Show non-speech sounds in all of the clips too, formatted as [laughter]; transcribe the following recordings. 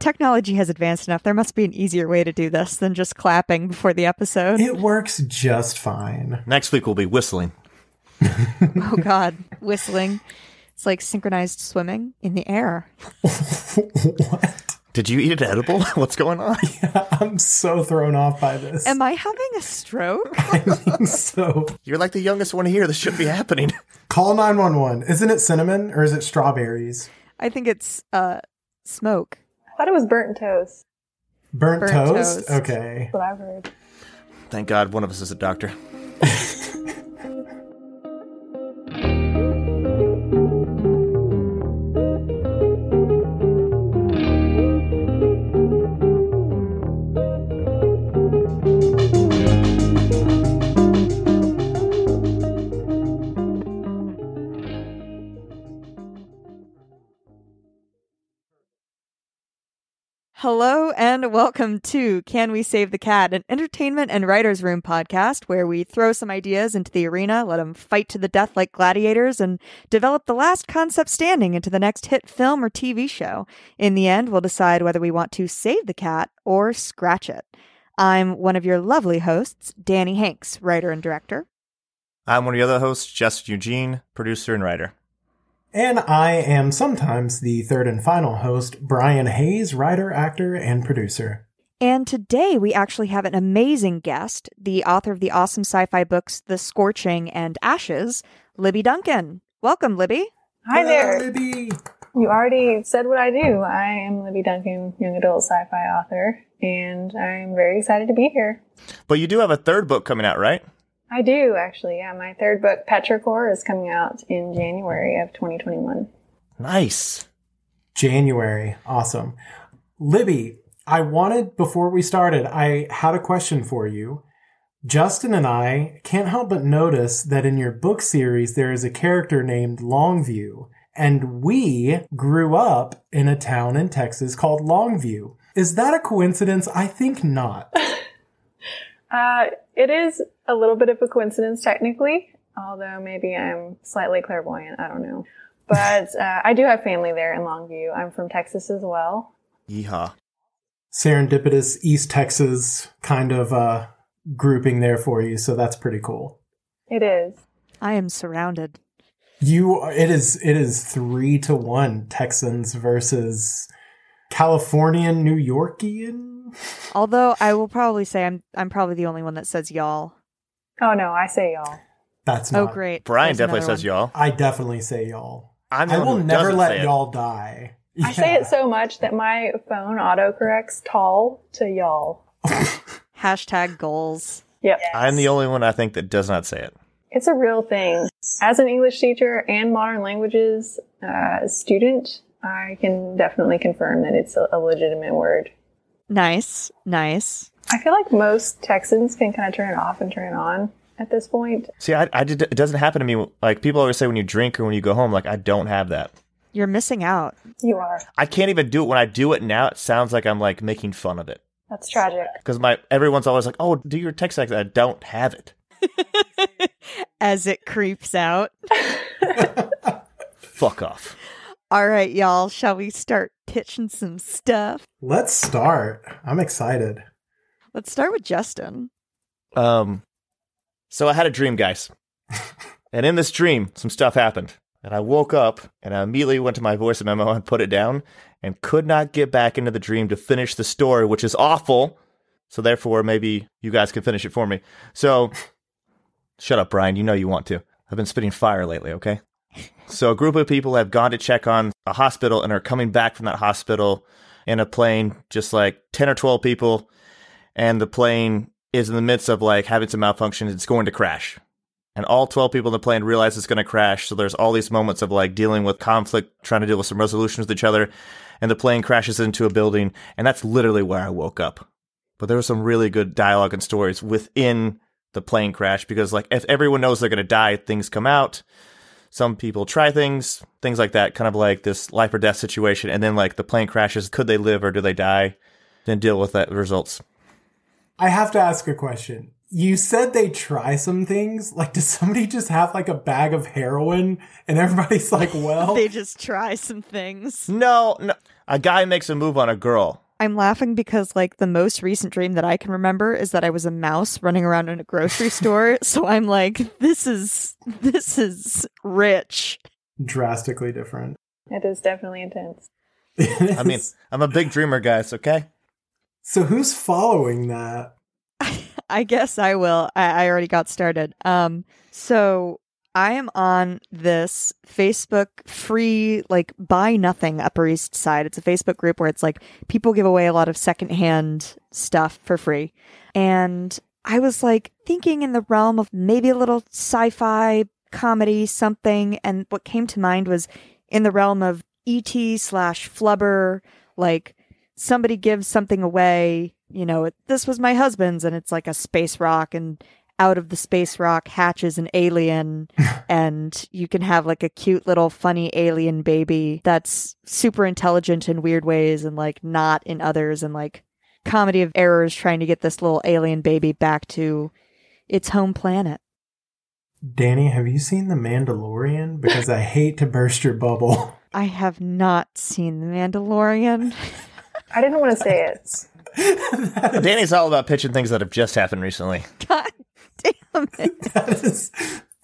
technology has advanced enough. There must be an easier way to do this than just clapping before the episode. It works just fine. Next week we'll be whistling. [laughs] oh God, whistling. It's like synchronized swimming in the air. [laughs] what? Did you eat an edible? [laughs] What's going on? I'm so thrown off by this. Am I having a stroke? I think so. You're like the youngest one here. This shouldn't be happening. Call 911. Isn't it cinnamon or is it strawberries? I think it's uh smoke. I thought it was burnt toast. Burnt, Burnt toast? toast. Okay. That's what I've heard. Thank God one of us is a doctor. [laughs] Hello and welcome to Can We Save the Cat, an entertainment and writer's room podcast where we throw some ideas into the arena, let them fight to the death like gladiators, and develop the last concept standing into the next hit film or TV show. In the end, we'll decide whether we want to save the cat or scratch it. I'm one of your lovely hosts, Danny Hanks, writer and director. I'm one of the other hosts, Justin Eugene, producer and writer. And I am sometimes the third and final host, Brian Hayes, writer, actor, and producer. And today we actually have an amazing guest, the author of the awesome sci fi books The Scorching and Ashes, Libby Duncan. Welcome, Libby. Hi Hello, there. Libby. You already said what I do. I am Libby Duncan, young adult sci-fi author, and I'm very excited to be here. But you do have a third book coming out, right? I do actually. Yeah, my third book, Petrichor, is coming out in January of 2021. Nice. January. Awesome. Libby, I wanted, before we started, I had a question for you. Justin and I can't help but notice that in your book series, there is a character named Longview, and we grew up in a town in Texas called Longview. Is that a coincidence? I think not. [laughs] Uh, it is a little bit of a coincidence technically, although maybe I'm slightly clairvoyant. I don't know. But [laughs] uh, I do have family there in Longview. I'm from Texas as well. Yeehaw. Serendipitous East Texas kind of uh, grouping there for you, so that's pretty cool. It is. I am surrounded. You, it is, it is three to one Texans versus Californian New Yorkian. [laughs] Although I will probably say I'm I'm probably the only one that says y'all. Oh no, I say y'all. That's Oh great. Brian There's definitely says one. y'all. I definitely say y'all. I'm I will never let y'all die. I say it so much that my phone autocorrects tall to y'all. [laughs] Hashtag goals. Yep. I'm the only one I think that does not say it. It's a real thing. As an English teacher and modern languages uh, student, I can definitely confirm that it's a, a legitimate word. Nice. Nice. I feel like most Texans can kind of turn it off and turn it on at this point. See, I, I did, it doesn't happen to me. Like people always say when you drink or when you go home, like I don't have that. You're missing out. You are. I can't even do it when I do it now. It sounds like I'm like making fun of it That's tragic. because my everyone's always like, "Oh, do your text like. I don't have it. [laughs] As it creeps out. [laughs] Fuck off. All right, y'all. Shall we start pitching some stuff? Let's start. I'm excited. Let's start with Justin. Um, so I had a dream, guys, [laughs] and in this dream, some stuff happened, and I woke up and I immediately went to my voice memo and put it down, and could not get back into the dream to finish the story, which is awful. So therefore, maybe you guys can finish it for me. So, [laughs] shut up, Brian. You know you want to. I've been spitting fire lately. Okay. So a group of people have gone to check on a hospital and are coming back from that hospital in a plane, just like 10 or 12 people. And the plane is in the midst of like having some malfunctions. It's going to crash. And all 12 people in the plane realize it's going to crash. So there's all these moments of like dealing with conflict, trying to deal with some resolutions with each other. And the plane crashes into a building. And that's literally where I woke up. But there was some really good dialogue and stories within the plane crash because like if everyone knows they're going to die, things come out some people try things, things like that, kind of like this life or death situation. And then like the plane crashes, could they live or do they die? Then deal with that results. I have to ask a question. You said they try some things. Like, does somebody just have like a bag of heroin and everybody's like, [laughs] well, They just try some things. No, no. A guy makes a move on a girl. I'm laughing because like the most recent dream that I can remember is that I was a mouse running around in a grocery store. [laughs] So I'm like, this is this is rich. Drastically different. It is definitely intense. [laughs] I mean, I'm a big dreamer, guys, okay? so who's following that? [laughs] I guess I will. I, I already got started. Um, so I am on this Facebook free, like buy nothing Upper East Side. It's a Facebook group where it's like people give away a lot of secondhand stuff for free. And I was like thinking in the realm of maybe a little sci-fi comedy, something. And what came to mind was in the realm of ET slash Flubber, like somebody gives something away, you know, this was my husband's and it's like a space rock and out of the space rock hatches an alien [laughs] and you can have like a cute little funny alien baby that's super intelligent in weird ways and like not in others and like comedy of errors trying to get this little alien baby back to its home planet. Danny, have you seen The Mandalorian? Because I hate to burst your bubble. [laughs] I have not seen The Mandalorian. I didn't want to say it. [laughs] Danny's all about pitching things that have just happened recently. God damn it. [laughs] that is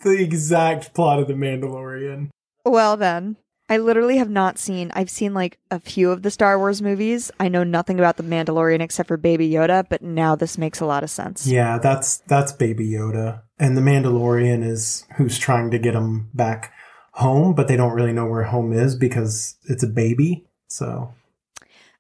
the exact plot of The Mandalorian. Well, then, I literally have not seen, I've seen like a few of the Star Wars movies. I know nothing about The Mandalorian except for Baby Yoda, but now this makes a lot of sense. Yeah, that's that's Baby Yoda, and the Mandalorian is who's trying to get him back home, but they don't really know where home is because it's a baby. So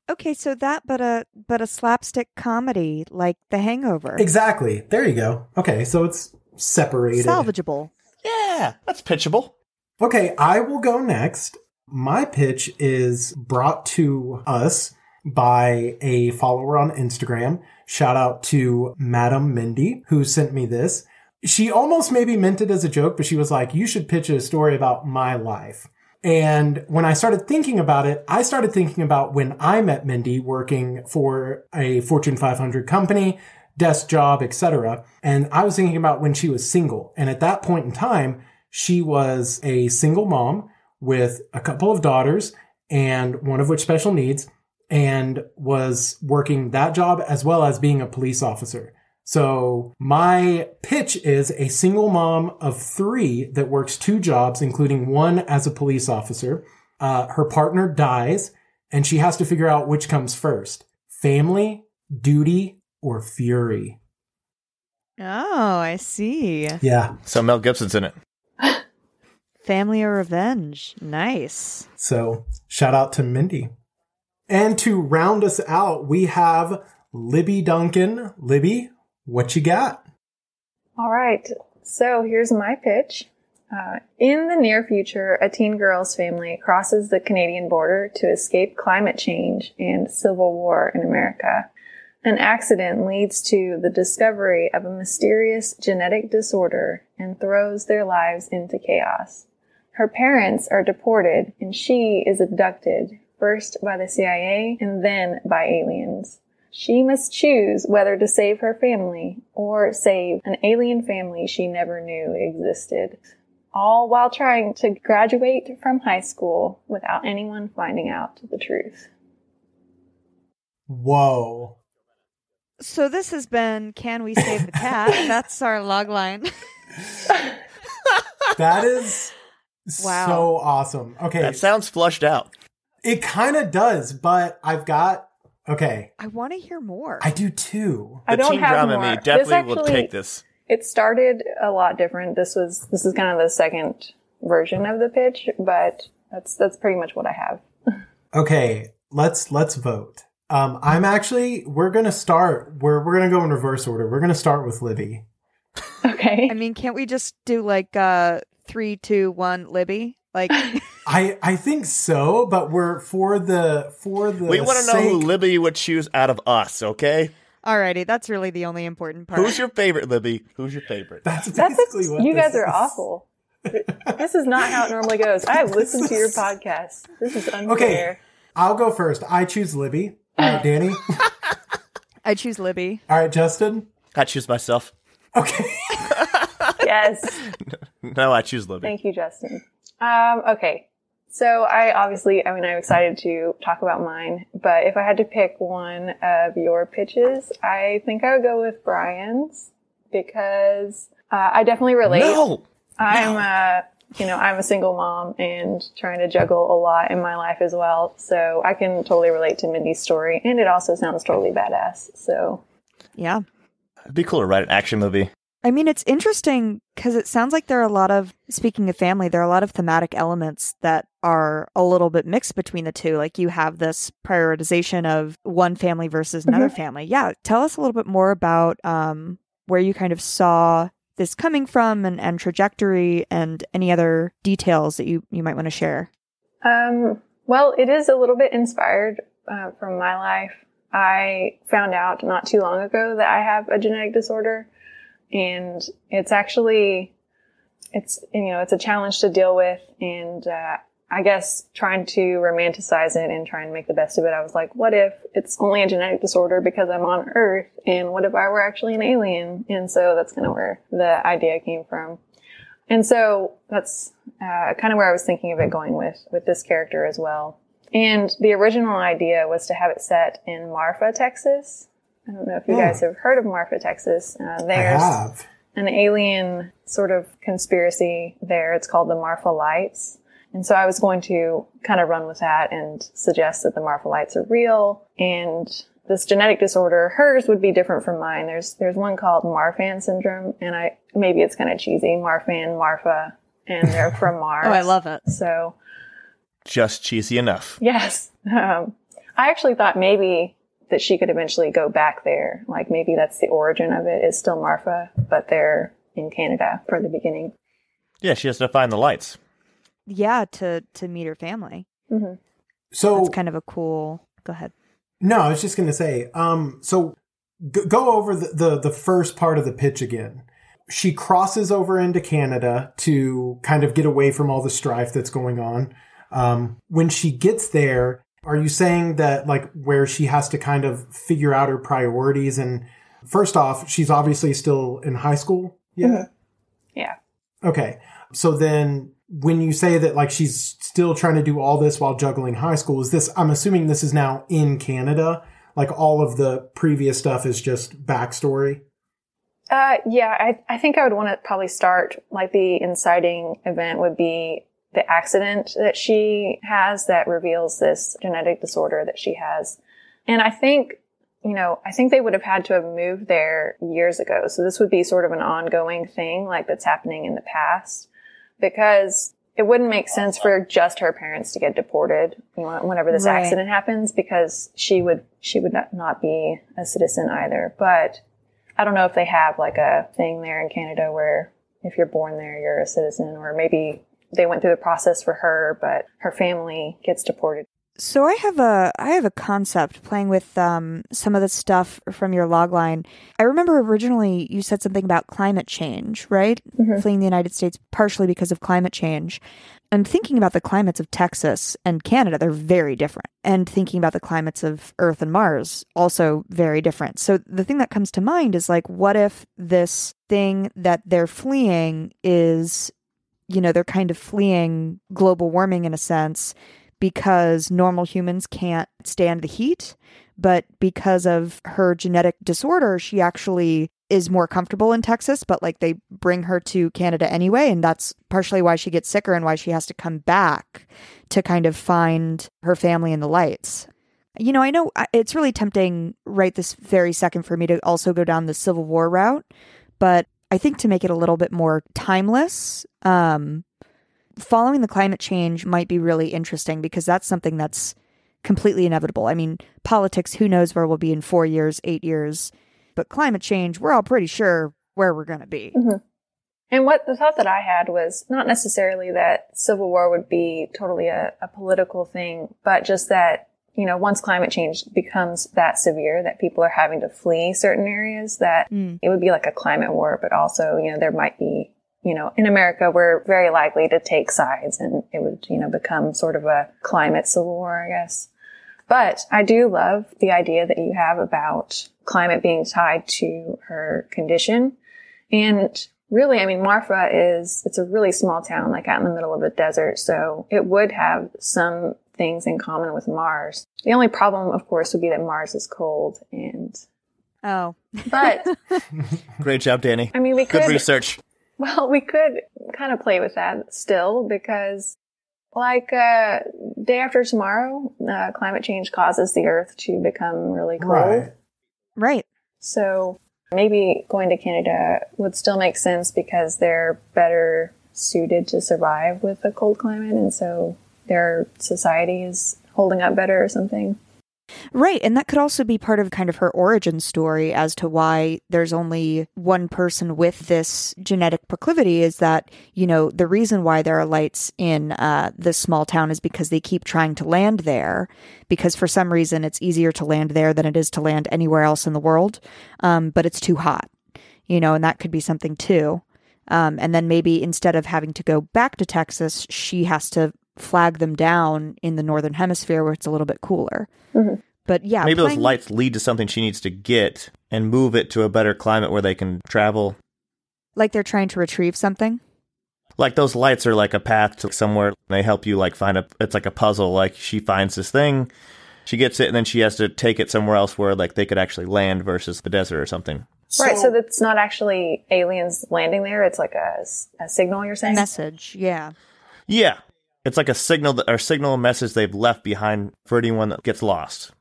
Okay, so that but a but a slapstick comedy like The Hangover. exactly, there you go. Okay, so it's separated. Salvageable. Yeah, that's pitchable. Okay, I will go next. My pitch is brought to us by a follower on Instagram. Shout out to Madam Mindy, who sent me this. She almost maybe meant it as a joke, but she was like, you should pitch a story about my life. And when I started thinking about it, I started thinking about when I met Mindy working for a Fortune 500 company, desk job, etc. And I was thinking about when she was single. And at that point in time, she was a single mom with a couple of daughters and one of which special needs and was working that job as well as being a police officer. So my pitch is a single mom of three that works two jobs, including one as a police officer. Uh, her partner dies and she has to figure out which comes first, family, duty, or fury. Oh, I see. Yeah. So Mel Gibson's in it. [laughs] Family or revenge. Nice. So shout out to Mindy. And to round us out, we have Libby Duncan. Libby, what you got? All right. So here's my pitch. Uh, in the near future, a teen girl's family crosses the Canadian border to escape climate change and civil war in America. An accident leads to the discovery of a mysterious genetic disorder and throws their lives into chaos. Her parents are deported and she is abducted, first by the CIA and then by aliens. She must choose whether to save her family or save an alien family she never knew existed. All while trying to graduate from high school without anyone finding out the truth. Whoa. So this has been Can We Save the Cat? [laughs] That's our log line. [laughs] That is Wow. so awesome. Okay. That sounds flushed out. it kind of does, but I've got, okay. I want to hear more. I do too. The I don't teen have drama more. me definitely This will take this. It started a lot different. This was this is kind of the second version of the pitch, but that's that's pretty much what I have. Okay. Let's, let's vote. Um, I'm actually, we're going to start, we're, we're going to go in reverse order. We're going to start with Libby. Okay. I mean, can't we just do like uh three, two, one, Libby? Like, [laughs] I, I think so, but we're for the, for the, We want to know who Libby would choose out of us, okay? alrighty, that's really the only important part. Who's your favorite, Libby? Who's your favorite? That's That's basically what you this guys are awful. [laughs] this is not how it normally goes. I have listened to your [laughs] podcast. This is unfair. Okay. I'll go first. I choose Libby. All right, Danny. [laughs] I choose Libby. All right, Justin. I choose myself. Okay. Yes. No, I choose Libby. Thank you, Justin. Um, okay. So I obviously, I mean, I'm excited to talk about mine, but if I had to pick one of your pitches, I think I would go with Brian's because uh, I definitely relate. No. I'm, uh, you know, I'm a single mom and trying to juggle a lot in my life as well. So I can totally relate to Mindy's story, and it also sounds totally badass. So Yeah. It'd be cool to write an action movie. I mean, it's interesting because it sounds like there are a lot of, speaking of family, there are a lot of thematic elements that are a little bit mixed between the two. Like you have this prioritization of one family versus another family. Yeah. Tell us a little bit more about um, where you kind of saw this coming from and, and trajectory and any other details that you, you might want to share. Um, well, it is a little bit inspired uh, from my life. I found out not too long ago that I have a genetic disorder, and it's actually it's you know it's a challenge to deal with, and uh, I guess trying to romanticize it and try and make the best of it. I was like, what if it's only a genetic disorder because I'm on Earth, and what if I were actually an alien? And so that's kind of where the idea came from. And so that's uh, kind of where I was thinking of it going with with this character as well. And the original idea was to have it set in Marfa, Texas. I don't know if you Hmm. guys have heard of Marfa, Texas. Uh, I there's have. an alien sort of conspiracy there. It's called the Marfa Lights. And so I was going to kind of run with that and suggest that the Marfa Lights are real and this genetic disorder, hers would be different from mine. There's there's one called Marfan syndrome, and I maybe it's kind of cheesy, Marfan, Marfa, and they're from [laughs] Mars. Oh, I love it. So Just cheesy enough. yes, [laughs] um, I actually thought maybe that she could eventually go back there. Like maybe that's the origin of it. It's still Marfa, but they're in Canada for the beginning. Yeah, she has to find the lights. Yeah. To, to meet her family. hmm So it's kind of a cool, go ahead. No, I was just going to say. Um, so g- go over the, the the first part of the pitch again. She crosses over into Canada to kind of get away from all the strife that's going on. Um, when she gets there, are you saying that like where she has to kind of figure out her priorities? And first off, she's obviously still in high school. Yeah. Mhm. Yeah. Okay. So then when you say that like she's still trying to do all this while juggling high school, is this, I'm assuming this is now in Canada. Like all of the previous stuff is just backstory. Uh, yeah, I, I think I would want to probably start like the inciting event would be the accident that she has that reveals this genetic disorder that she has. And I think, you know, I think they would have had to have moved there years ago. So this would be sort of an ongoing thing like that's happening in the past because it wouldn't make sense for just her parents to get deported whenever this Right. accident happens because she would, she would not, not be a citizen either. But I don't know if they have like a thing there in Canada where if you're born there, you're a citizen, or maybe they went through the process for her, but her family gets deported. So I have a I have a concept playing with um, some of the stuff from your logline. I remember originally you said something about climate change, right? Mhm. Fleeing the United States partially because of climate change. And thinking about the climates of Texas and Canada, they're very different. And thinking about the climates of Earth and Mars, also very different. So the thing that comes to mind is like, what if this thing that they're fleeing is, you know, they're kind of fleeing global warming in a sense because normal humans can't stand the heat. But because of her genetic disorder, she actually is more comfortable in Texas, but like they bring her to Canada anyway. And that's partially why she gets sicker and why she has to come back to kind of find her family in the lights. You know, I know uh, it's really tempting right this very second for me to also go down the Civil War route, but I think to make it a little bit more timeless, um, following the climate change might be really interesting because that's something that's completely inevitable. I mean, politics, who knows where we'll be in four years, eight years, but climate change, we're all pretty sure where we're going to be. And what the thought that I had was not necessarily that civil war would be totally a, a political thing, but just that, you know, once climate change becomes that severe that people are having to flee certain areas, that Mm. it would be like a climate war, but also, you know, there might be, you know, in America, we're very likely to take sides and it would, you know, become sort of a climate civil war, I guess. But I do love the idea that you have about climate being tied to her condition. And really, I mean, Marfa is, it's a really small town, like out in the middle of a desert. So it would have some things in common with Mars. The only problem, of course, would be that Mars is cold and, Oh, but [laughs] Great job, Danny. I mean, we could. Good could, research. well, we could kind of play with that still because like, uh, day after tomorrow, uh, climate change causes the earth to become really cold. Right. right. So maybe going to Canada would still make sense because they're better suited to survive with a cold climate, and so their society is holding up better or something. Right. And that could also be part of kind of her origin story as to why there's only one person with this genetic proclivity is that, you know, the reason why there are lights in uh, this small town is because they keep trying to land there, because for some reason it's easier to land there than it is to land anywhere else in the world. Um, but it's too hot, you know, and that could be something too. Um, and then maybe instead of having to go back to Texas, she has to flag them down in the northern hemisphere where it's a little bit cooler. Mhm. But yeah, Maybe those lights lead to something she needs to get and move it to a better climate where they can travel. like they're trying to retrieve something. Like those lights are like a path to somewhere. They help you like find a. It's like a puzzle. Like she finds this thing, she gets it, and then she has to take it somewhere else where like they could actually land versus the desert or something. right. So that's not actually aliens landing there. It's like a, a signal. You're saying? Message, yeah. Yeah, it's like a signal that or signal message they've left behind for anyone that gets lost.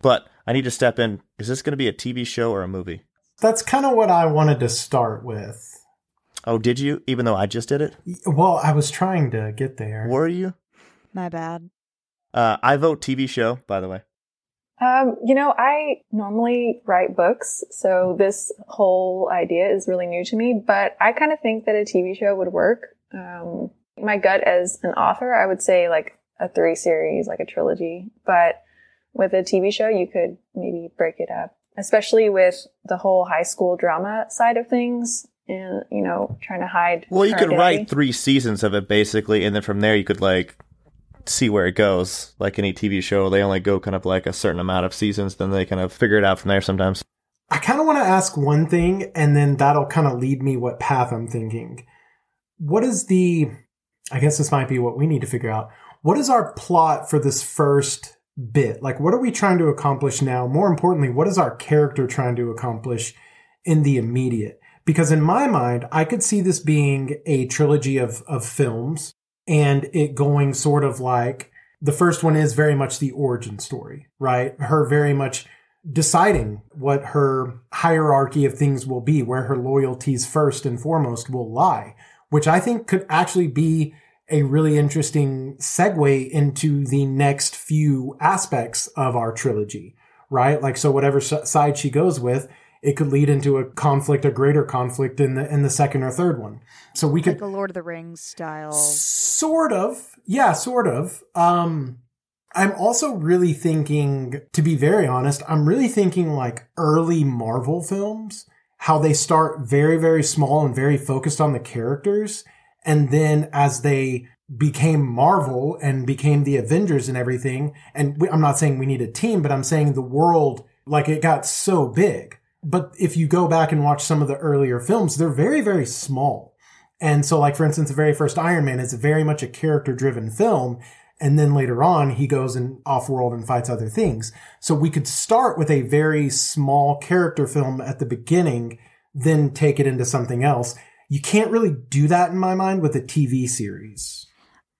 But I need to step in. Is this going to be a TV show or a movie? That's kind of what I wanted to start with. Oh, did you? Even though I just did it, Well, I was trying to get there. were you? My bad. Uh, I vote TV show. By the way, Um, you know, I normally write books, so this whole idea is really new to me, but I kind of think that a TV show would work. Um, my gut as an author, I would say like a three series, like a trilogy, but with a TV show, you could maybe break it up, especially with the whole high school drama side of things and, you know, trying to hide. well, you could identity. write three seasons of it basically, and then from there you could like see where it goes. Like any TV show, they only go kind of like a certain amount of seasons, then they kind of figure it out from there. Sometimes. I kind of want to ask one thing, and then that'll kind of lead me what path I'm thinking. What is the, I guess this might be what we need to figure out. What is our plot for this first bit? Like, what are we trying to accomplish now? More importantly, what is our character trying to accomplish in the immediate? Because in my mind, I could see this being a trilogy of, of films and it going sort of like the first one is very much the origin story, right? Her very much deciding what her hierarchy of things will be, where her loyalties first and foremost will lie, which I think could actually be a really interesting segue into the next few aspects of our trilogy, right? Like, so whatever side she goes with, it could lead into a conflict, a greater conflict in the, in the second or third one. So we could Like a Lord of the Rings style. Sort of. Yeah, sort of. Um, I'm also really thinking, to be very honest, I'm really thinking like early Marvel films, how they start very, very small and very focused on the characters. And then as they became Marvel and became the Avengers and everything, and we, I'm not saying we need a team, but I'm saying the world, like it got so big. But if you go back and watch some of the earlier films, they're very, very small. And so, like, for instance, the very first Iron Man is very much a character driven film. And then later on, he goes and off world and fights other things. So we could start with a very small character film at the beginning, then take it into something else. You can't really do that in my mind with a TV series.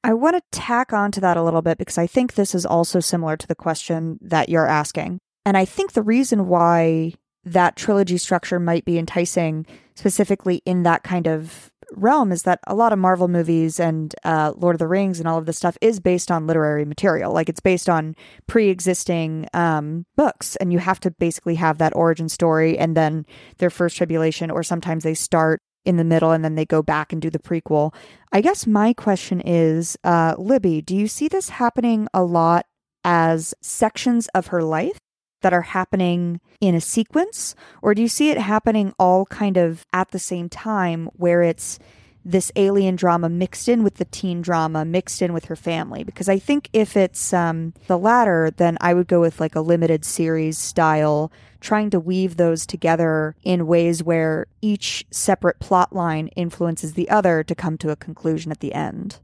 I want to tack on to that a little bit because I think this is also similar to the question that you're asking. And I think the reason why that trilogy structure might be enticing, specifically in that kind of realm, is that a lot of Marvel movies and uh, Lord of the Rings and all of this stuff is based on literary material. Like it's based on pre existing um, books. And you have to basically have that origin story and then their first tribulation, or sometimes they start in the middle and then they go back and do the prequel. I guess my question is, uh, Libby, do you see this happening a lot as sections of her life that are happening in a sequence? Or do you see it happening all kind of at the same time where it's this alien drama mixed in with the teen drama, mixed in with her family. Because I think if it's um, the latter, then I would go with like a limited series style, trying to weave those together in ways where each separate plot line influences the other to come to a conclusion at the end.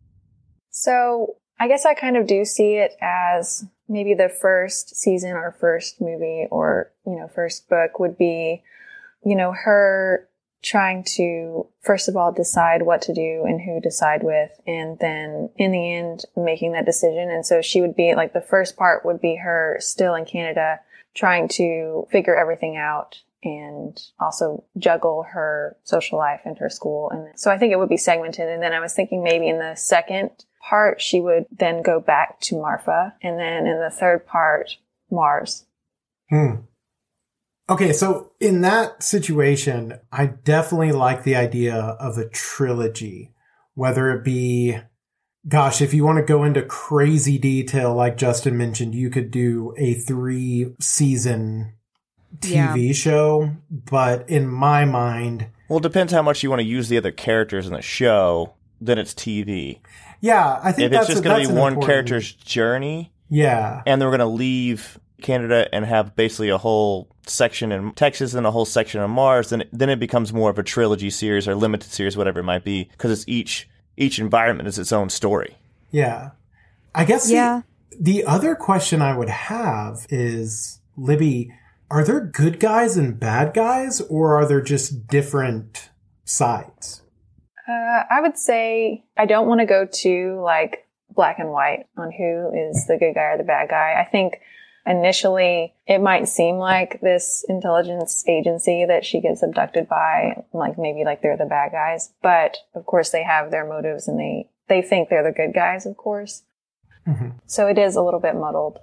So I guess I kind of do see it as maybe the first season or first movie or, you know, first book would be, you know, her trying to, first of all, decide what to do and who to side with. And then in the end, making that decision. And so she would be like, the first part would be her still in Canada trying to figure everything out and also juggle her social life and her school. And so I think it would be segmented. And then I was thinking maybe in the second part, she would then go back to Marfa. And then in the third part, Mars. Hmm. Okay, so in that situation, I definitely like the idea of a trilogy, whether it be, gosh, if you want to go into crazy detail, like Justin mentioned, you could do a three season TV yeah. show. But in my mind, well, it depends how much you want to use the other characters in the show. Then it's TV. Yeah, I think if it's just going to be one important... character's journey. Yeah, and then we're going to leave Canada and have basically a whole section in Texas and a whole section on Mars, then then it becomes more of a trilogy series or limited series, whatever it might be, because it's each each environment is its own story. Yeah, I guess. Yeah. The, the other question I would have is, Libby, are there good guys and bad guys, or are there just different sides? Uh, I would say I don't want to go too like black and white on who is the good guy or the bad guy. I think initially it might seem like this intelligence agency that she gets abducted by, like maybe like they're the bad guys, but of course they have their motives and they, they think they're the good guys, of course. Mm-hmm. So it is a little bit muddled.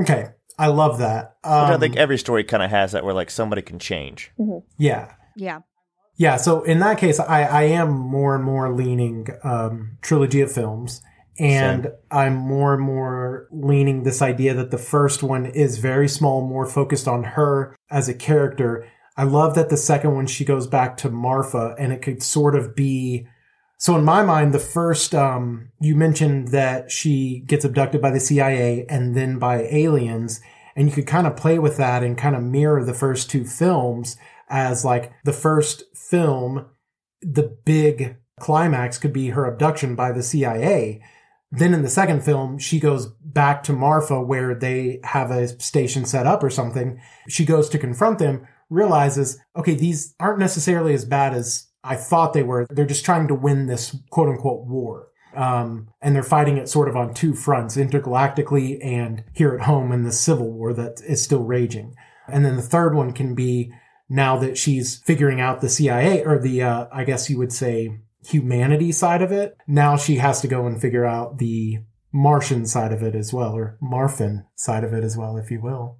Okay. I love that. Um, I think every story kind of has that where like somebody can change. Mm-hmm. Yeah. Yeah. Yeah. So in that case, I, I am more and more leaning um, trilogy of films. And Same. I'm more and more leaning this idea that the first one is very small, more focused on her as a character. I love that the second one, she goes back to Marfa and it could sort of be. So in my mind, the first, um, you mentioned that she gets abducted by the CIA and then by aliens. And you could kind of play with that and kind of mirror the first two films as like the first film, the big climax could be her abduction by the CIA. Then in the second film, she goes back to Marfa where they have a station set up or something. She goes to confront them, realizes, okay, these aren't necessarily as bad as I thought they were. They're just trying to win this quote unquote war. Um, and they're fighting it sort of on two fronts, intergalactically and here at home in the civil war that is still raging. And then the third one can be now that she's figuring out the CIA or the, uh, I guess you would say humanity side of it. Now she has to go and figure out the Martian side of it as well, or Marfan side of it as well, if you will.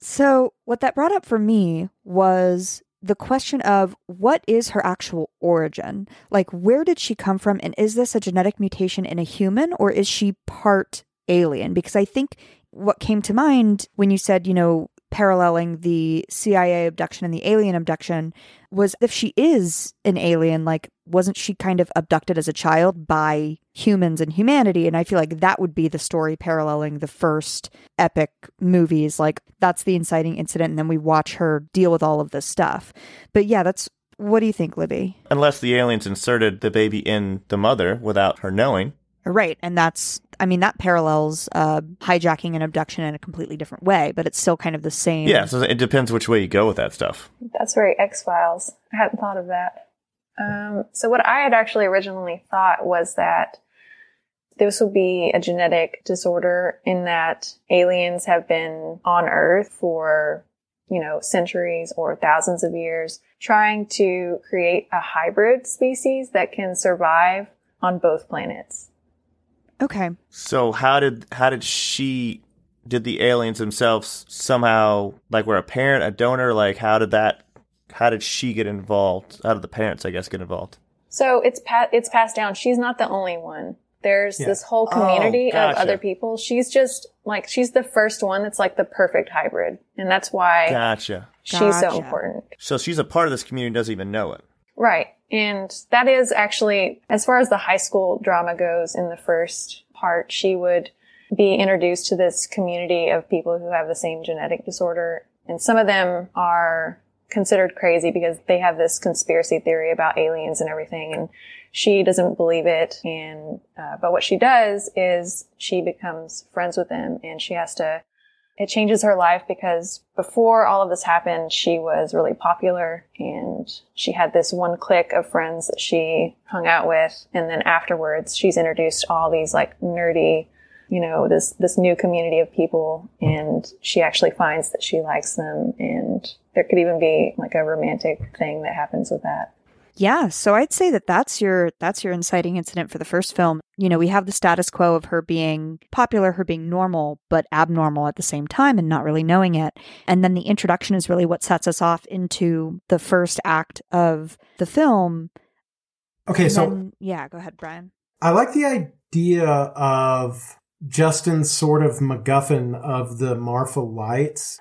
So, what that brought up for me was the question of what is her actual origin? Like, where did she come from? And is this a genetic mutation in a human or is she part alien? Because I think what came to mind when you said, you know, paralleling the CIA abduction and the alien abduction was if she is an alien, like, wasn't she kind of abducted as a child by humans and humanity? And I feel like that would be the story paralleling the first epic movies. Like, that's the inciting incident, and then we watch her deal with all of this stuff. But yeah, that's what do you think, Libby? Unless the aliens inserted the baby in the mother without her knowing. Right. And that's, I mean, that parallels uh, hijacking and abduction in a completely different way, but it's still kind of the same. Yeah. So it depends which way you go with that stuff. That's very X Files. I hadn't thought of that. Um, so what I had actually originally thought was that this would be a genetic disorder in that aliens have been on Earth for, you know, centuries or thousands of years trying to create a hybrid species that can survive on both planets. Okay. So how did how did she did the aliens themselves somehow like were a parent, a donor, like how did that how did she get involved? How did the parents, I guess, get involved? So it's pa- it's passed down. She's not the only one. There's yeah. this whole oh, community oh, gotcha. of other people. She's just like she's the first one that's like the perfect hybrid, and that's why gotcha. She's gotcha. so important. So she's a part of this community, doesn't even know it. Right. And that is actually, as far as the high school drama goes in the first part, she would be introduced to this community of people who have the same genetic disorder. And some of them are considered crazy because they have this conspiracy theory about aliens and everything. And she doesn't believe it. And, uh, but what she does is she becomes friends with them and she has to it changes her life because before all of this happened, she was really popular and she had this one clique of friends that she hung out with. And then afterwards, she's introduced all these like nerdy, you know, this, this new community of people and she actually finds that she likes them. And there could even be like a romantic thing that happens with that. Yeah, so I'd say that that's your that's your inciting incident for the first film. You know, we have the status quo of her being popular, her being normal, but abnormal at the same time and not really knowing it. And then the introduction is really what sets us off into the first act of the film. Okay, And so then- yeah, go ahead, Brian. I like the idea of Justin's sort of MacGuffin of the Marfa lights.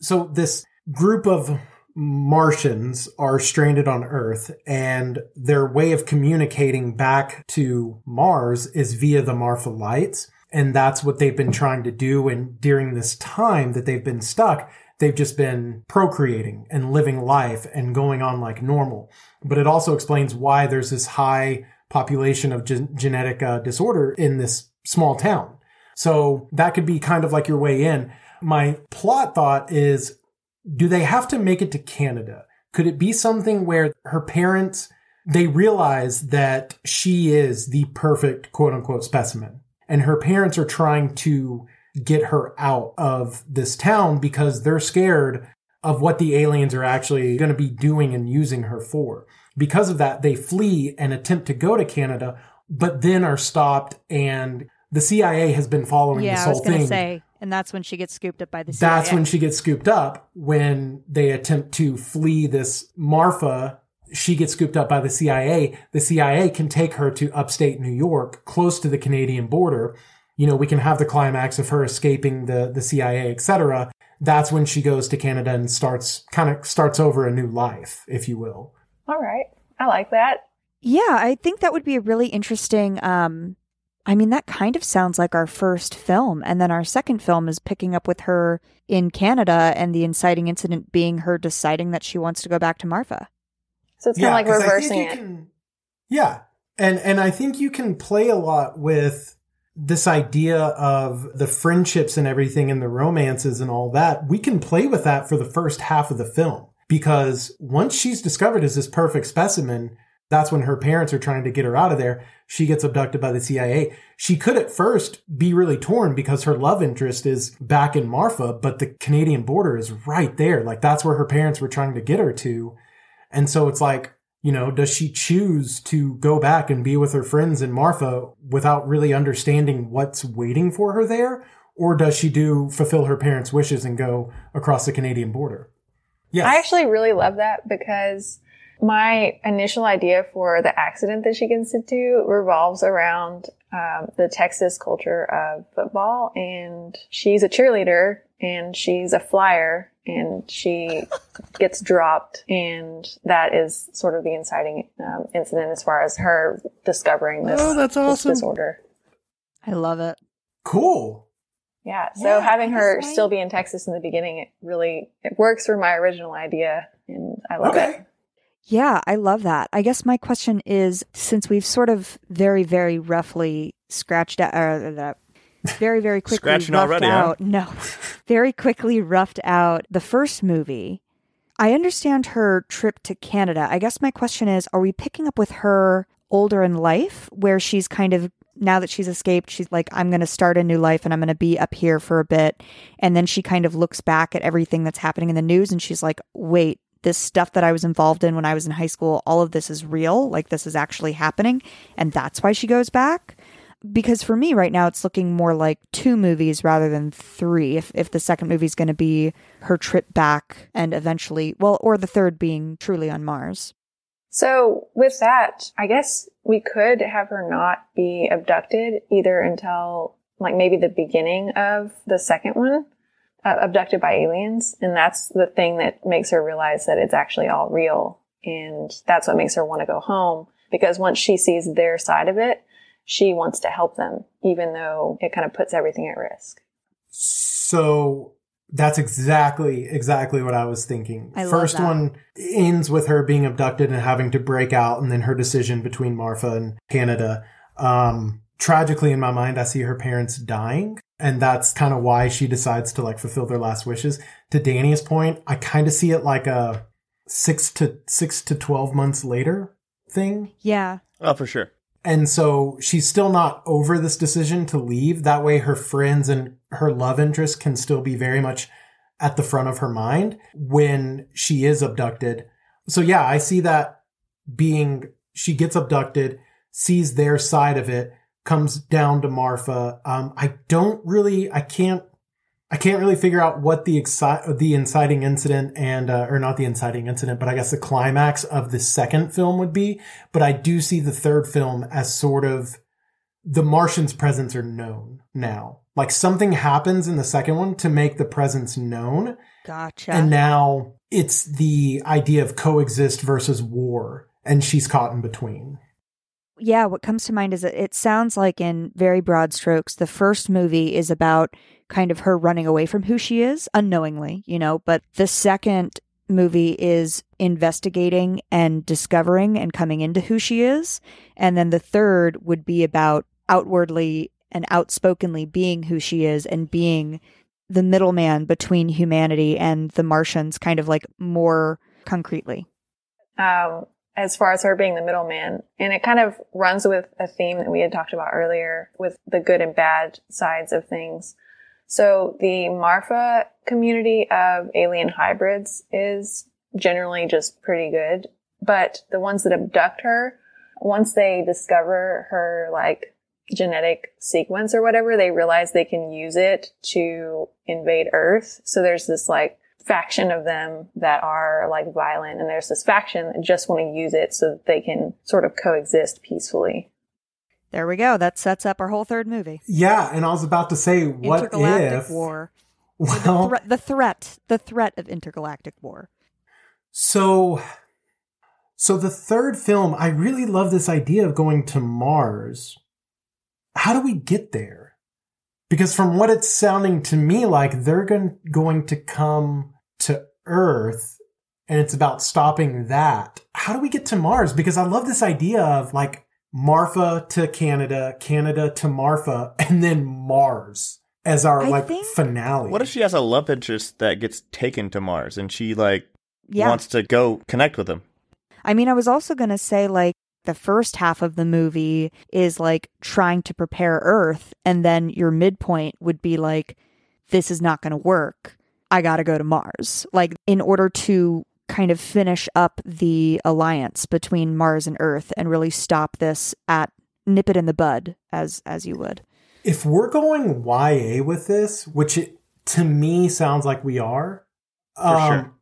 So this group of Martians are stranded on Earth and their way of communicating back to Mars is via the Marfa lights. And that's what they've been trying to do. And during this time that they've been stuck, they've just been procreating and living life and going on like normal. But it also explains why there's this high population of gen- genetic uh, disorder in this small town. So that could be kind of like your way in. My plot thought is do they have to make it to Canada? Could it be something where her parents they realize that she is the perfect quote unquote specimen and her parents are trying to get her out of this town because they're scared of what the aliens are actually going to be doing and using her for. Because of that, they flee and attempt to go to Canada, but then are stopped and the CIA has been following Yeah, this whole thing. say, and that's when she gets scooped up by the CIA. That's when she gets scooped up when they attempt to flee this Marfa. She gets scooped up by the CIA. The CIA can take her to upstate New York, close to the Canadian border. You know, we can have the climax of her escaping the, the CIA, etc. That's when she goes to Canada and starts kind of starts over a new life, if you will. All right. I like that. Yeah, I think that would be a really interesting. Um, I mean, that kind of sounds like our first film, and then our second film is picking up with her in Canada, and the inciting incident being her deciding that she wants to go back to Marfa. So it's kind of like reversing it. can- yeah. And and I think you can play a lot with this idea of the friendships and everything and the romances and all that. We can play with that for the first half of the film because once she's discovered as this perfect specimen, that's when her parents are trying to get her out of there. She gets abducted by the CIA. She could at first be really torn because her love interest is back in Marfa, but the Canadian border is right there. Like that's where her parents were trying to get her to. And so it's like, you know, does she choose to go back and be with her friends in Marfa without really understanding what's waiting for her there? Or does she do fulfill her parents' wishes and go across the Canadian border? Yes. I actually really love that because my initial idea for the accident that she gets into revolves around um, the Texas culture of football, and she's a cheerleader and she's a flyer, and she [laughs] gets dropped, and that is sort of the inciting um, incident as far as her discovering this, Oh, that's this awesome. disorder. I love it. cool. Yeah, so Yeah, having her guess my- still be in Texas in the beginning, it really it works for my original idea, and I love Okay. it. Yeah, I love that. I guess my question is since we've sort of very, very roughly scratched out, or that very, very [laughs] quickly Scratching roughed already, huh? out, no, [laughs] very quickly roughed out the first movie. I understand her trip to Canada. I guess my question is are we picking up with her older in life where she's kind of now that she's escaped, she's like, I'm going to start a new life and I'm going to be up here for a bit. And then she kind of looks back at everything that's happening in the news and she's like, wait, this stuff that I was involved in when I was in high school, all of this is real. Like, this is actually happening. And that's why she goes back. Because for me right now, it's looking more like two movies rather than three. If, if the second movie is going to be her trip back and eventually, well, or the third being truly on Mars. So with that, I guess we could have her not be abducted either until like maybe the beginning of the second one, uh, abducted by aliens, and that's the thing that makes her realize that it's actually all real. And that's what makes her want to go home because once she sees their side of it, she wants to help them, even though it kind of puts everything at risk. So that's exactly exactly what I was thinking. I love First that. one ends with her being abducted and having to break out, and then her decision between Marfa and Canada. Um, tragically, in my mind, I see her parents dying, and that's kind of why she decides to like fulfill their last wishes. To Danny's point, I kind of see it like a six to six to twelve months later thing. Yeah. Oh, for sure. And so she's still not over this decision to leave. That way her friends and her love interest can still be very much at the front of her mind when she is abducted. So yeah, I see that being, she gets abducted, sees their side of it, comes down to Marfa. Um, I don't really, I can't, I can't really figure out what the exci- the inciting incident and, uh, or not the inciting incident, but I guess the climax of the second film would be. But I do see the third film as sort of the Martians' presence are known now. Like something happens in the second one to make the presence known. Gotcha. And now it's the idea of coexist versus war. And she's caught in between. Yeah, what comes to mind is that it sounds like, in very broad strokes, the first movie is about kind of her running away from who she is unknowingly, you know, but the second movie is investigating and discovering and coming into who she is. And then the third would be about outwardly and outspokenly being who she is and being the middleman between humanity and the Martians, kind of like more concretely. um, as far as her being the middleman. And it kind of runs with a theme that we had talked about earlier with the good and bad sides of things. So the Marfa community of alien hybrids is generally just pretty good, but the ones that abduct her, once they discover her like genetic sequence or whatever, they realize they can use it to invade Earth. So there's this like faction of them that are like violent and there's this faction that just want to use it so that they can sort of coexist peacefully. There we go. That sets up our whole third movie. Yeah. And I was about to say, what intergalactic if, war. [laughs] well, Thre- the threat, the threat of intergalactic war. So, so the third film, I really love this idea of going to Mars. How do we get there? Because from what it's sounding to me like, they're going, going to come to Earth and it's about stopping that. How do we get to Mars? Because I love this idea of like Marfa to Canada, Canada to Marfa, [laughs] and then Mars as our I like think- finale. What if she has a love interest that gets taken to Mars and she like Yeah. wants to go connect with him? I mean, I was also going to say, like, the first half of the movie is like trying to prepare Earth, and then your midpoint would be like, this is not going to work. I got to go to Mars. Like, in order to kind of finish up the alliance between Mars and Earth and really stop this at nip it in the bud, as as you would. if we're going YA with this, which it, to me sounds like we are, um, sure.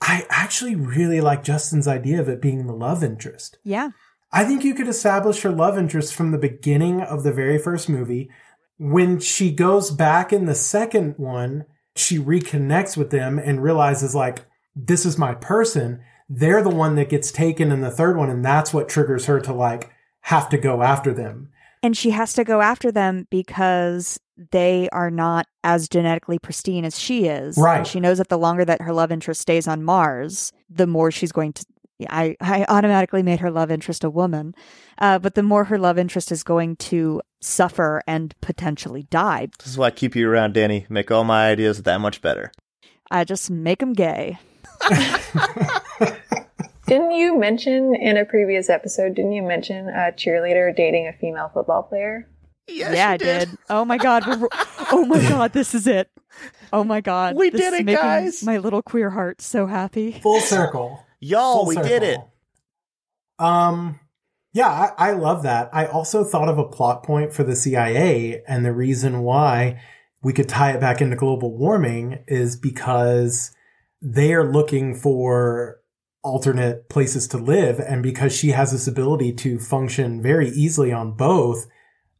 I actually really like Justin's idea of it being the love interest. Yeah. I think you could establish her love interest from the beginning of the very first movie. When she goes back in the second one, she reconnects with them and realizes like, this is my person. They're the one that gets taken in the third one. And that's what triggers her to like have to go after them. And she has to go after them because they are not as genetically pristine as she is. Right. And she knows that the longer that her love interest stays on Mars, the more she's going to. I, I automatically made her love interest a woman, uh, but the more her love interest is going to suffer and potentially die. This is why I keep you around, Danny. Make all my ideas that much better. I just make them gay. [laughs] Didn't you mention in a previous episode, didn't you mention a cheerleader dating a female football player? Yes, yeah, I did. Oh my god. Oh my [laughs] god. This is it. Oh my god. We this did is it, making guys. My little queer heart so happy. Full circle. Y'all, Full we did it. Um, yeah, I, I love that. I also thought of a plot point for the CIA, and the reason why we could tie it back into global warming is because they are looking for alternate places to live, and because she has this ability to function very easily on both,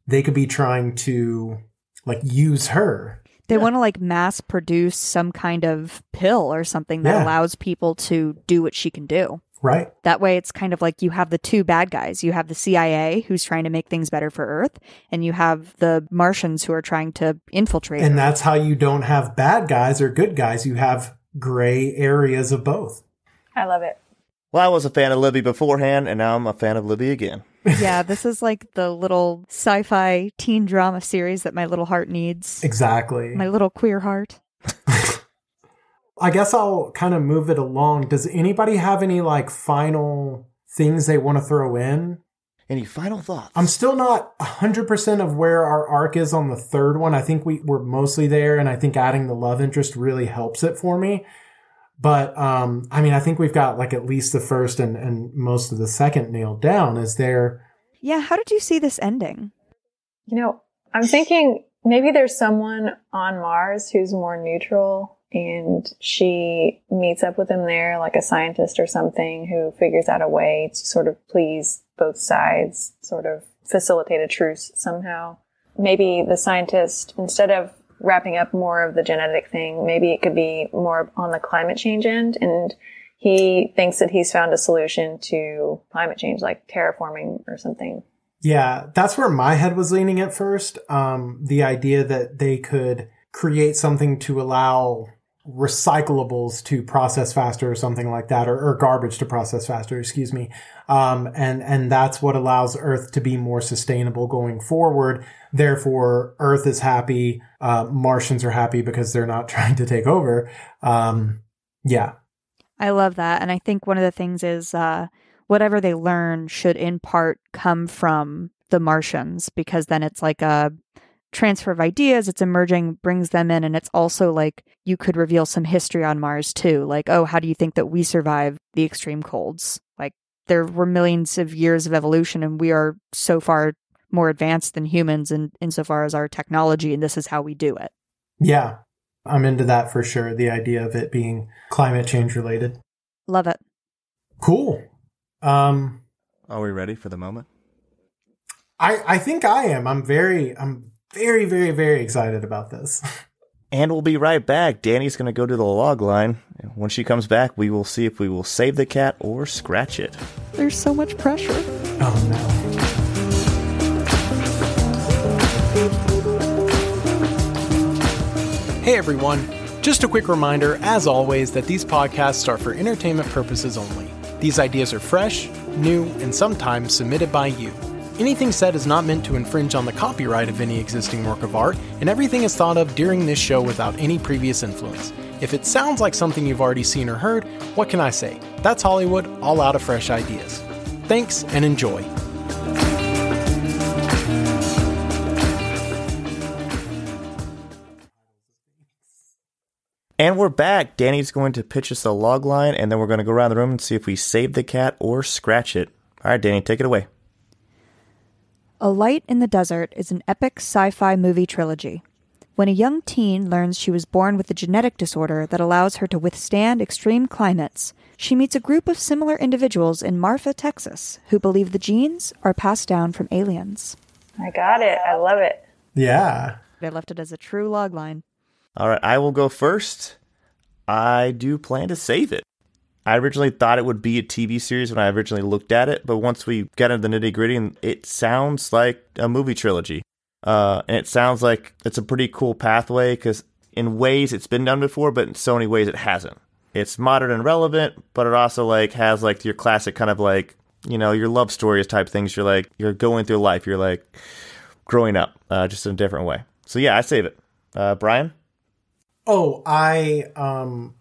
they could be trying to like use her. They want to like mass produce some kind of pill or something that Yeah. allows people to do what she can do. Right. That way, it's kind of like you have the two bad guys. You have the CIA, who's trying to make things better for Earth, and you have the Martians who are trying to infiltrate. And Earth. that's how you don't have bad guys or good guys. You have gray areas of both. I love it. Well, I was a fan of Libbi beforehand, and now I'm a fan of Libbi again. Yeah, this is like the little sci fi teen drama series that my little heart needs. Exactly. My little queer heart. [laughs] I guess I'll kind of move it along. Does anybody have any like final things they want to throw in? Any final thoughts? I'm still not 100% of where our arc is on the third one. I think we were mostly there, and I think adding the love interest really helps it for me. But um, I mean, I think we've got like at least the first and, and most of the second nailed down. Is there? Yeah, how did you see this ending? You know, I'm thinking maybe there's someone on Mars who's more neutral and she meets up with him there, like a scientist or something who figures out a way to sort of please both sides, sort of facilitate a truce somehow. Maybe the scientist, instead of wrapping up more of the genetic thing, maybe it could be more on the climate change end. And he thinks that he's found a solution to climate change, like terraforming or something. Yeah, that's where my head was leaning at first. Um, the idea that they could create something to allow recyclables to process faster or something like that, or, or garbage to process faster, excuse me. Um, and, and that's what allows Earth to be more sustainable going forward. Therefore, Earth is happy. Uh, Martians are happy because they're not [laughs] trying to take over. Um, yeah. I love that. And I think one of the things is uh, whatever they learn should in part come from the Martians because then it's like a transfer of ideas, it's emerging, brings them in, and it's also like you could reveal some history on Mars too. Like, oh, how do you think that we survive the extreme colds? Like, there were millions of years of evolution, and we are so far more advanced than humans in insofar as our technology, and this is how we do it. Yeah. I'm into that for sure. The idea of it being climate change related. Love it. Cool. Um, Are we ready for the moment? I, I think I am. I'm very, I'm very, very, very excited about this. And we'll be right back. Danny's going to go to the log line. When she comes back, we will see if we will save the cat or scratch it. There's so much pressure. Oh no. Hey everyone! Just a quick reminder, as always, that these podcasts are for entertainment purposes only. These ideas are fresh, new, and sometimes submitted by you. Anything said is not meant to infringe on the copyright of any existing work of art, and everything is thought of during this show without any previous influence. If it sounds like something you've already seen or heard, what can I say? That's Hollywood, all out of fresh ideas. Thanks and enjoy. And we're back. Danny's going to pitch us a log line, and then we're going to go around the room and see if we save the cat or scratch it. All right, Danny, take it away. A Light in the Desert is an epic sci fi movie trilogy. When a young teen learns she was born with a genetic disorder that allows her to withstand extreme climates, she meets a group of similar individuals in Marfa, Texas, who believe the genes are passed down from aliens. I got it. I love it. Yeah. They left it as a true logline. All right, I will go first. I do plan to save it. I originally thought it would be a TV series when I originally looked at it, but once we get into the nitty gritty, it sounds like a movie trilogy. Uh, and it sounds like it's a pretty cool pathway because in ways it's been done before, but in so many ways it hasn't. It's modern and relevant, but it also like has like your classic kind of like you know your love stories type things. You're like you're going through life. You're like growing up, uh, just in a different way. So yeah, I save it. Uh, Brian. Oh, I um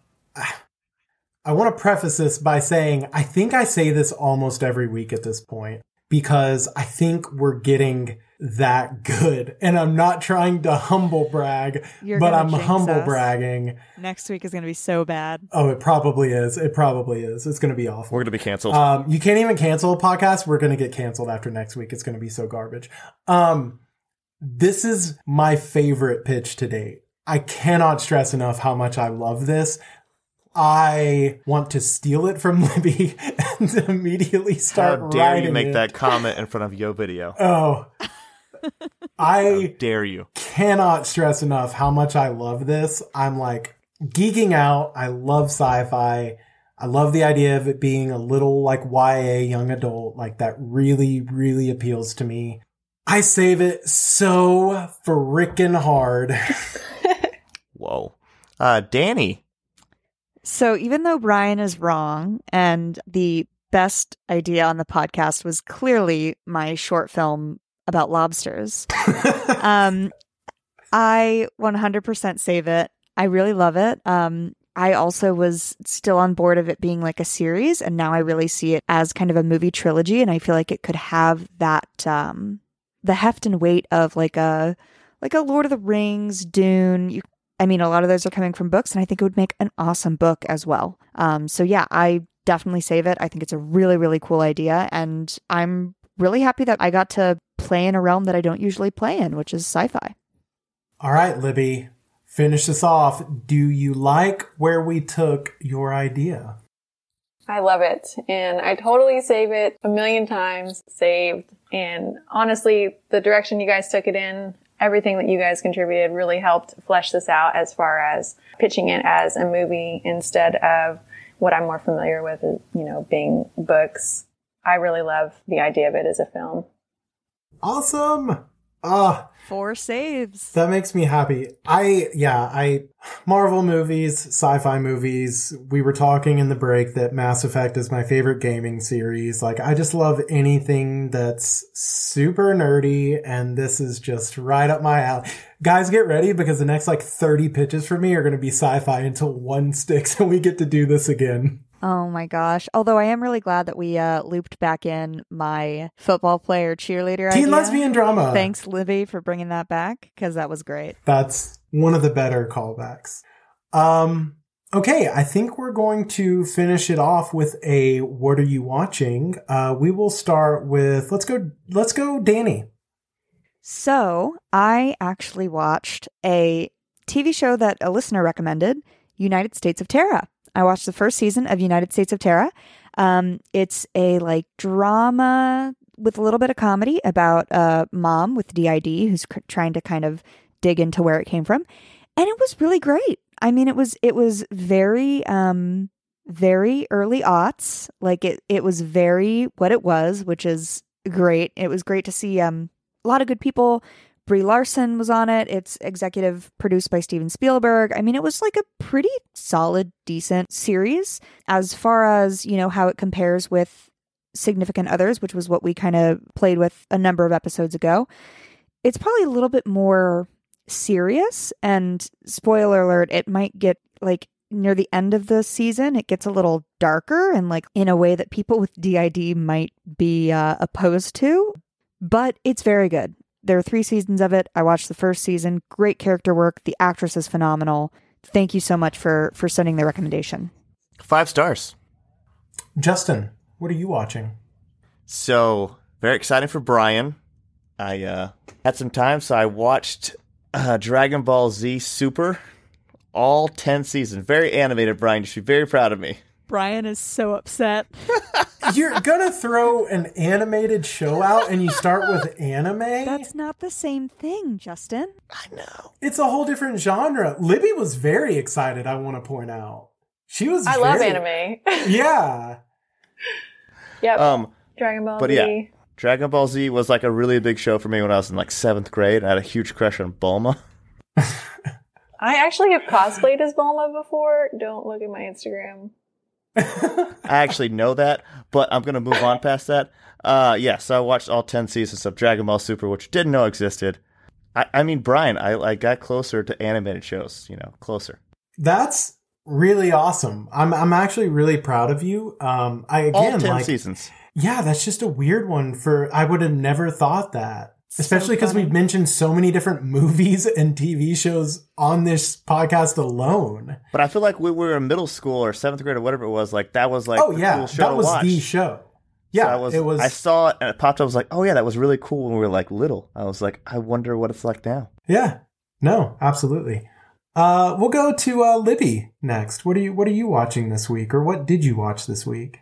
I want to preface this by saying I think I say this almost every week at this point because I think we're getting that good. And I'm not trying to humble brag, You're but I'm humble us. bragging. Next week is going to be so bad. Oh, it probably is. It probably is. It's going to be awful. We're gonna be canceled. Um, you can't even cancel a podcast. We're going to get canceled after next week. It's going to be so garbage. Um, this is my favorite pitch to date. I cannot stress enough how much I love this. I want to steal it from [laughs] Libbi and immediately start How dare you make it. that comment in front of Yo Video? [laughs] Oh, How I dare you? cannot stress enough how much I love this. I'm like geeking out. I love sci-fi. I love the idea of it being a little like YA young adult, like that really, really appeals to me. I save it so frickin' hard. [laughs] Whoa. Uh, Danny. So even though Brian is wrong and the best idea on the podcast was clearly my short film about lobsters, [laughs] um, I 100% save it. I really love it. Um, I also was still on board of it being like a series, and now I really see it as kind of a movie trilogy, and I feel like it could have that um, the heft and weight of like a like a Lord of the Rings, Dune. You, I mean, a lot of those are coming from books, and I think it would make an awesome book as well. Um, so yeah, I definitely save it. I think it's a really really cool idea, and I'm really happy that I got to play in a realm that I don't usually play in, which is sci-fi. All right, Libbi, finish this off. Do you like where we took your idea? I love it. And I totally save it a million times saved. And honestly, the direction you guys took it in, everything that you guys contributed really helped flesh this out as far as pitching it as a movie instead of what I'm more familiar with, you know, being books. I really love the idea of it as a film. Awesome. Ah, Four saves. that makes me happy. I, yeah, I, Marvel movies, sci-fi movies. We were talking in the break that Mass Effect is my favorite gaming series. Like, I just love anything that's super nerdy, and this is just right up my alley. Guys, get ready because the next like 30 pitches for me are going to be sci-fi until one sticks [laughs] and we get to do this again. Oh my gosh. Although I am really glad that we uh, looped back in my football player cheerleader Teen idea. lesbian drama. Thanks, Libbi, for bringing that back because that was great. That's one of the better callbacks. Um, okay, I think we're going to finish it off with a what are you watching? Uh, we will start with let's go let's go Danny. So I actually watched a TV show that a listener recommended, United States of Tara. I watched the first season of United States of Tara. Um, it's a like drama with a little bit of comedy about a mom with DID who's trying to kind of dig into where it came from, and it was really great. I mean, it was it was very um very early aughts. Like it it was very what it was, which is great. It was great to see um a lot of good people. Brie Larson was on it. It's executive produced by Steven Spielberg. I mean, it was like a pretty solid, decent series as far as, you know, how it compares with Significant Others, which was what we kind of played with a number of episodes ago. It's probably a little bit more serious. And spoiler alert, it might get like near the end of the season, it gets a little darker and like in a way that people with DID might be uh, opposed to. But it's very good. There are three seasons of it. I watched the first season. Great character work. The actress is phenomenal. Thank you so much for for sending the recommendation. Five stars. Justin, what are you watching? So very exciting for Brian. I uh, had some time, so I watched uh, Dragon Ball Z Super, all ten seasons. Very animated, Brian. You should be very proud of me. Brian is so upset. [laughs] You're gonna throw an animated show out and you start with anime? That's not the same thing, Justin. I know. it's a whole different genre. Libby was very excited, I want to point out. She was I love anime. [laughs] Yeah. yep. Um, Dragon Ball but Z. yeah. Dragon Ball Z was like a really big show for me when I was in like seventh grade. I had a huge crush on Bulma. [laughs] I actually have cosplayed as Bulma before. Don't look at my Instagram. [laughs] I actually know that, but I'm gonna move on past that. Uh, yeah, so I watched all ten seasons of Dragon Ball Super, which didn't know existed. I, I mean, Brian, I, I got closer to animated shows. You know, closer. That's really awesome. I'm I'm actually really proud of you. Um I All again ten like seasons. Yeah, that's just a weird one for I would have never thought that. Especially because funny. we've mentioned so many different [laughs] movies and TV shows on this podcast alone. But I feel like we were in middle school or seventh grade or whatever it was. Like that was like oh yeah, cool show that was watch. the show. So Yeah, I was, it was. I saw it and it popped up. I was like, oh yeah, that was really cool when we were like little. I was like, I wonder what it's like now. yeah, no, absolutely. Uh, we'll go to uh, Libbi next. What are you What are you watching this week, or what did you watch this week?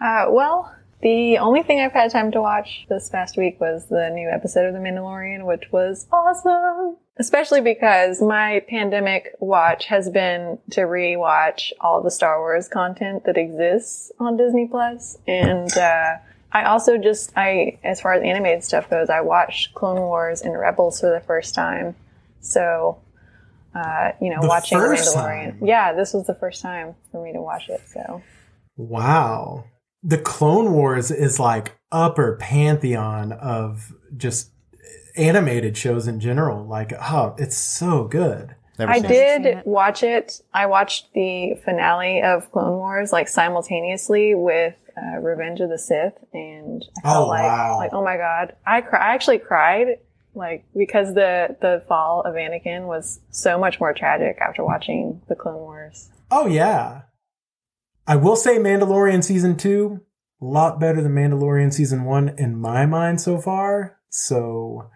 Uh, well, The only thing I've had time to watch this past week was the new episode of The Mandalorian, which was awesome. Especially because my pandemic watch has been to rewatch all the Star Wars content that exists on Disney Plus. And, uh, I also just, I, as far as animated stuff goes, I watched Clone Wars and Rebels for the first time. So, uh, you know, The watching Mandalorian. time? Yeah, this was the first time for me to watch it. So, Wow. The Clone Wars is like upper pantheon of just animated shows in general. Like, oh, it's so good. Never I seen it. Seen did it. watch it. I watched the finale of Clone Wars like simultaneously with uh, Revenge of the Sith, and I felt Oh, like, wow. like, oh my god, I cry- I actually cried like because the the fall of Anakin was so much more tragic after watching the Clone Wars. Oh yeah. I will say Mandalorian season two, a lot better than Mandalorian season one in my mind so far. So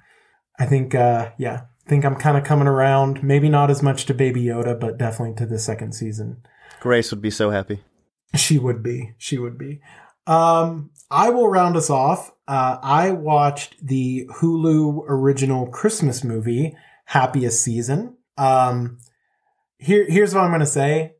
I think uh yeah, I think I'm kind of coming around. Maybe not as much to Baby Yoda, but definitely to the second season. Grace would be so happy. She would be. She would be. Um, I will round us off. Uh, I watched the Hulu original Christmas movie, Happiest Season. Um, here, here's what I'm going to say.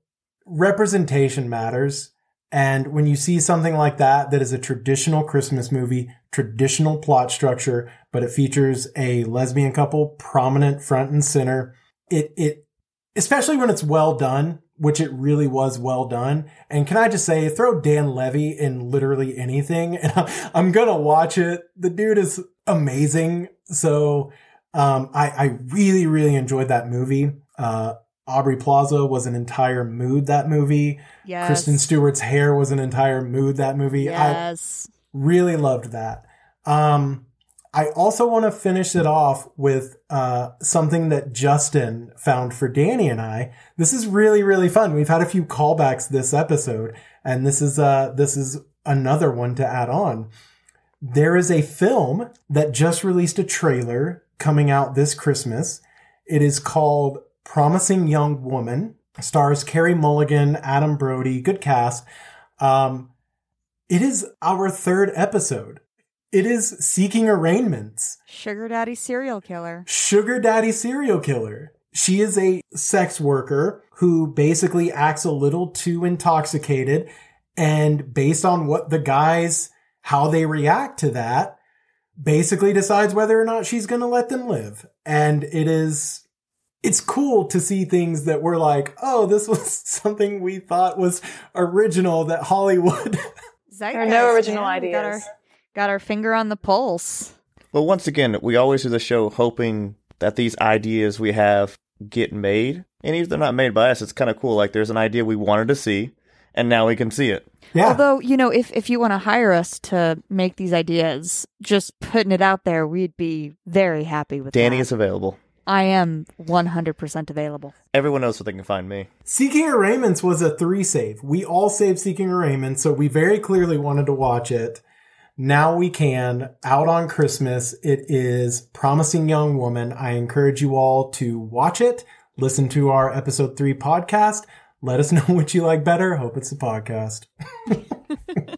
Representation matters. And when you see something like that, that is a traditional Christmas movie, traditional plot structure, but it features a lesbian couple prominent front and center, it, it, especially when it's well done, which it really was well done. And can I just say, throw Dan Levy in literally anything, [laughs] and I'm gonna watch it. The dude is amazing. So, um, I, I really, really enjoyed that movie. Uh, Aubrey Plaza was an entire mood that movie. Yes. Kristen Stewart's hair was an entire mood that movie. I, really loved that. Um, I also want to finish it off with uh, something that Justin found for Danny and I. This is really really fun. We've had a few callbacks this episode, and this is uh this is another one to add on. There is a film that just released a trailer coming out this Christmas. It is called Promising Young Woman. Stars Carey Mulligan, Adam Brody, good cast. Um, it is our third episode. It is Seeking Arraignments. Sugar daddy serial killer. Sugar Daddy Serial Killer. She is a sex worker who basically acts a little too intoxicated. And based on what the guys, how they react to that, basically decides whether or not she's going to let them live. And it is, it's cool to see things that were like, oh, this was [laughs] something we thought was original that Hollywood. [laughs] There are no original man. We Got our, ideas. got our finger on the pulse. Well, once again, we always do the show hoping that these ideas we have get made. And even if they're not made by us, it's kind of cool. Like there's an idea we wanted to see, and now we can see it. yeah. Although, you know, if, if you want to hire us to make these ideas, just putting it out there, we'd be very happy with Danny that. is available. I am 100% available. Everyone knows where they can find me. Seeking Arraignments was a three save. We all saved Seeking Arraignments, so we very clearly wanted to watch it. Now we can. Out on Christmas. It is Promising Young Woman. I encourage you all to watch it. Listen to our episode three podcast. Let us [laughs] know what you like better. Hope it's the podcast. [laughs]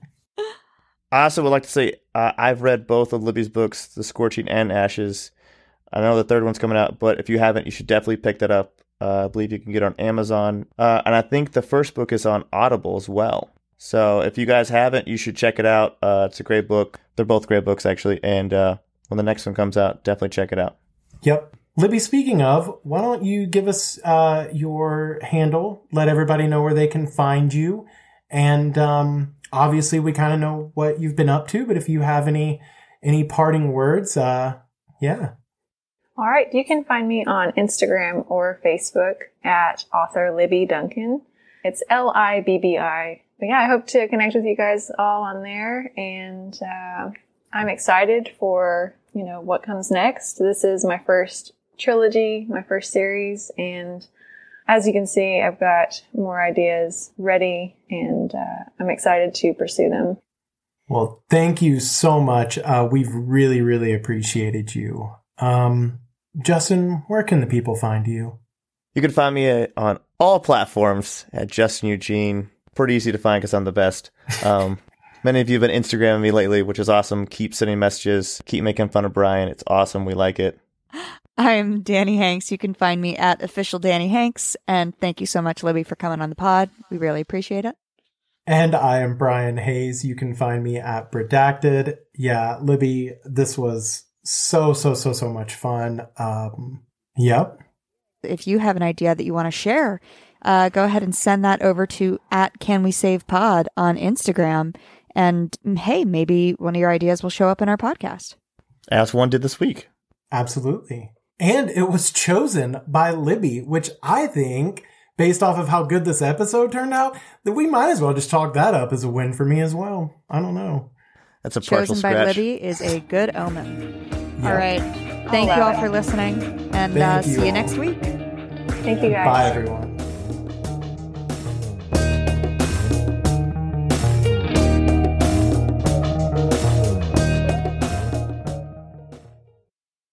I also would like to say uh, I've read both of Libbi's books, The Scorching and Ashes. I know the third one's coming out, but if you haven't, you should definitely pick that up. Uh, I believe you can get on Amazon. Uh, and I think the first book is on Audible as well. So if you guys haven't, you should check it out. Uh, it's a great book. They're both great books, actually. And uh, when the next one comes out, definitely check it out. Yep. Libbi, speaking of, why don't you give us uh, your handle? Let everybody know where they can find you. And um, obviously, we kind of know what you've been up to. But if you have any any parting words, uh, yeah. All right, you can find me on Instagram or Facebook at author Libbi Duncan. It's L I B B I. But yeah, I hope to connect with you guys all on there, and uh, I'm excited for you know what comes next. This is my first trilogy, my first series, and as you can see, I've got more ideas ready, and uh, I'm excited to pursue them. Well, thank you so much. Uh, we've really, really appreciated you. Um, Justin, where can the people find you? You can find me on all platforms at Justin Eugene. Pretty easy to find because I'm the best. Um, [laughs] Many of you have been Instagramming me lately, which is awesome. Keep sending messages. Keep making fun of Brian. It's awesome. We like it. I'm Danny Hanks. You can find me at official Danny Hanks. And thank you so much, Libbi, for coming on the pod. We really appreciate it. And I am Brian Hayes. You can find me at Redacted. Yeah, Libbi, this was so, so, so, so much fun. Um, yep. If you have an idea that you want to share, uh, go ahead and send that over to at Can We Save Pod on Instagram. And mm, hey, maybe one of your ideas will show up in our podcast. As one did this week. Absolutely. And it was chosen by Libbi, which I think, based off of how good this episode turned out, that we might as well just chalk that up as a win for me as well. I don't know. That's a partial Chosen by scratch. Libbi is a good omen. Yeah. All right. Thank I'll you all allow for listening. And uh, you see you next week. Thank you guys. Bye, everyone.